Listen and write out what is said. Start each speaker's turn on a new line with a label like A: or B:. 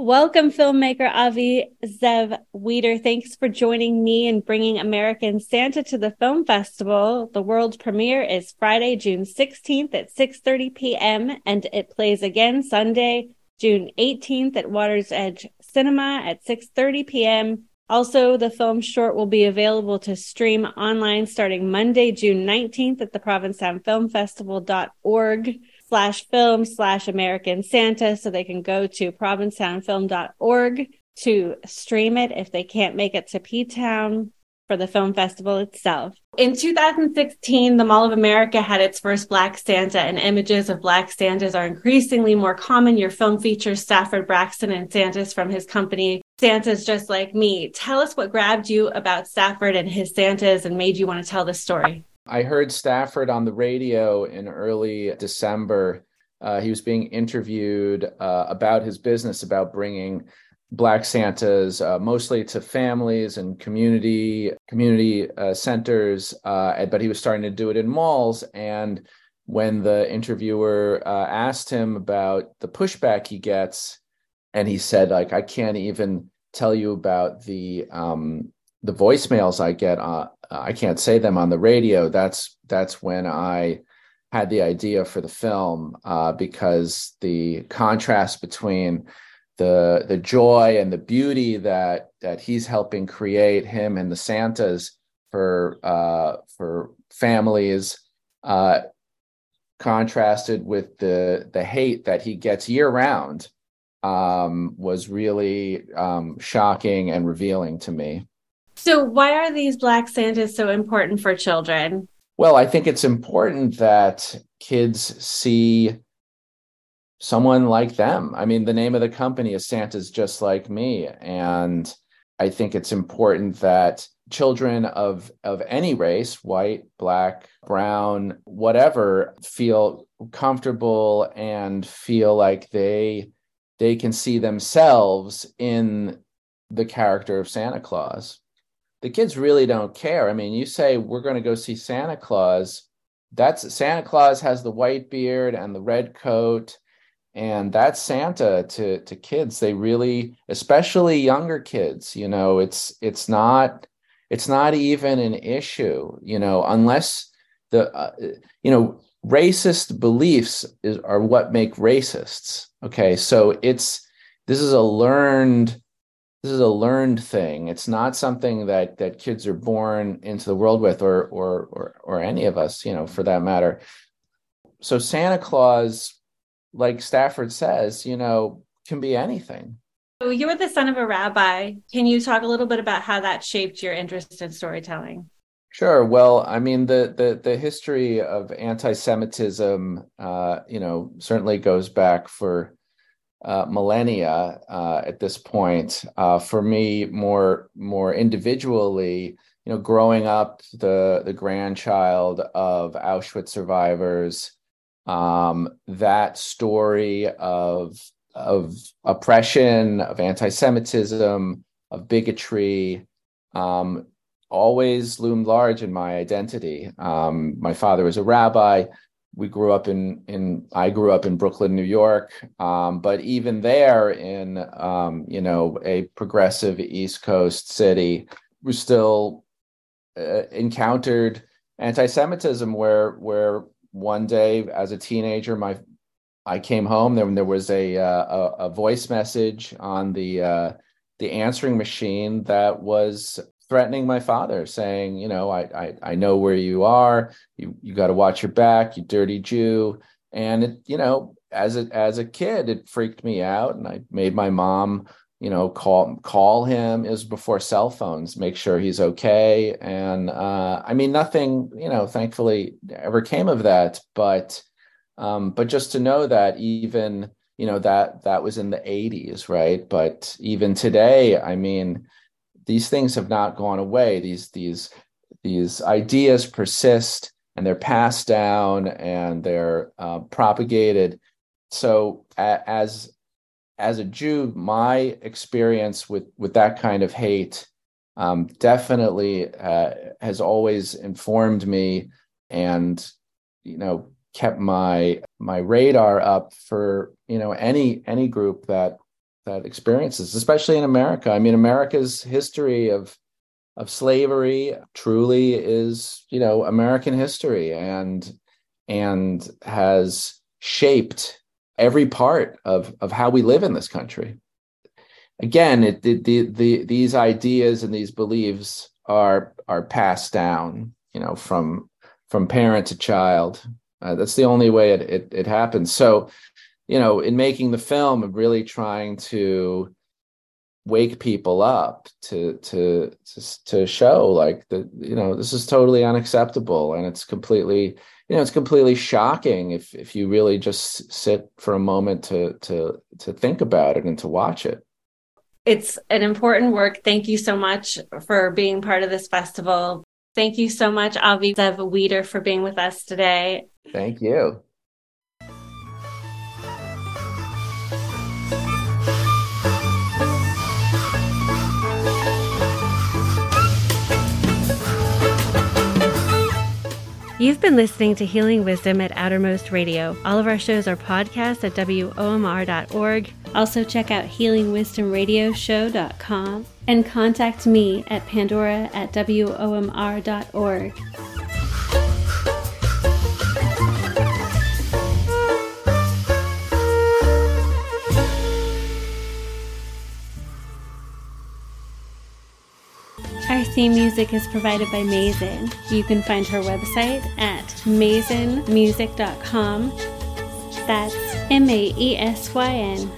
A: Welcome, filmmaker Avi Zev Weider. Thanks for joining me and bringing American Santa to the film festival. The world premiere is Friday, June 16th at 6:30 p.m. and it plays again Sunday, June 18th at Water's Edge Cinema at 6:30 p.m. Also, the film short will be available to stream online starting Monday, June 19th at the Provincetown Film Festival.org slash film slash American Santa so they can go to provincetownfilm.org to stream it if they can't make it to P Town for the film festival itself. In 2016, the Mall of America had its first Black Santa, and images of Black Santas are increasingly more common. Your film features Stafford Braxton and Santas from his company, Santas Just Like Me. Tell us what grabbed you about Stafford and his Santas and made you want to tell this story.
B: I heard Stafford on the radio in early December. Uh, he was being interviewed uh, about his business, about bringing Black Santas uh, mostly to families and community community uh, centers, uh, but he was starting to do it in malls. And when the interviewer uh, asked him about the pushback he gets, and he said, like, I can't even tell you about the um, the voicemails I get, uh, I can't say them on the radio. That's that's when I had the idea for the film uh, because the contrast between the the joy and the beauty that that he's helping create him and the Santas for uh, for families uh, contrasted with the the hate that he gets year round um, was really um, shocking and revealing to me.
A: So, why are these Black Santas so important for children?
B: Well, I think it's important that kids see someone like them. I mean, the name of the company is Santa's Just Like Me. And I think it's important that children of of any race white black brown whatever feel comfortable and feel like they they can see themselves in the character of santa claus the kids really don't care. I mean, you say we're going to go see Santa Claus. That's Santa Claus has the white beard and the red coat, and that's Santa to to kids. They really, especially younger kids, you know, it's it's not it's not even an issue, you know, unless the uh, you know racist beliefs is, are what make racists. Okay, so it's this is a learned this is a learned thing. It's not something that that kids are born into the world with, or or or or any of us, you know, for that matter. So Santa Claus, like Stafford says, you know, can be anything.
A: So you were the son of a rabbi. Can you talk a little bit about how that shaped your interest in storytelling?
B: Sure. Well, I mean, the the the history of anti-Semitism, uh, you know, certainly goes back for uh, millennia uh, at this point. Uh, for me, more more individually, you know, growing up the the grandchild of Auschwitz survivors, um, that story of of oppression, of anti-Semitism, of bigotry, um, always loomed large in my identity. Um, my father was a rabbi we grew up in in I grew up in Brooklyn, New York, um, but even there, in um, you know a progressive East Coast city, we still uh, encountered anti-Semitism. Where where one day as a teenager, my I came home. There there was a uh, a, a voice message on the uh, the answering machine that was threatening my father, saying, you know, I I, I know where you are. You you got to watch your back, you dirty Jew. And it, you know, as a as a kid, it freaked me out, and I made my mom, you know, call call him. Was before cell phones, make sure he's okay. And uh, I mean, nothing, you know, thankfully ever came of that. But um, but just to know that even you know that that was in the 80s right but even today i mean these things have not gone away. These these these ideas persist and they're passed down and they're uh, propagated. So a- as as a Jew, my experience with with that kind of hate um, definitely uh, has always informed me and you know kept my my radar up for you know any any group that that experiences especially in america. I mean america's history of of slavery truly is you know american history and and has shaped every part of of how we live in this country. Again it, it the, the these ideas and these beliefs are are passed down you know from from parent to child. Uh, that's the only way it, it it happens. So you know in making the film i'm really trying to wake people up to to to, to show like that you know this is totally unacceptable and it's completely you know it's completely shocking if if you really just sit for a moment to to to think about it and to watch it
A: it's an important work. Thank you so much for being part of this festival. Thank you so much, Avi Zev Weider, for being with us today.
B: Thank you.
A: You've been listening to Healing Wisdom at Outermost Radio. All of our shows are podcasts at WOMR.org. Also, check out healingwisdomradioshow.com and contact me at pandora at WOMR.org. Our theme music is provided by Maesyn. You can find her website at maesynmusic.com. That's M A E S Y N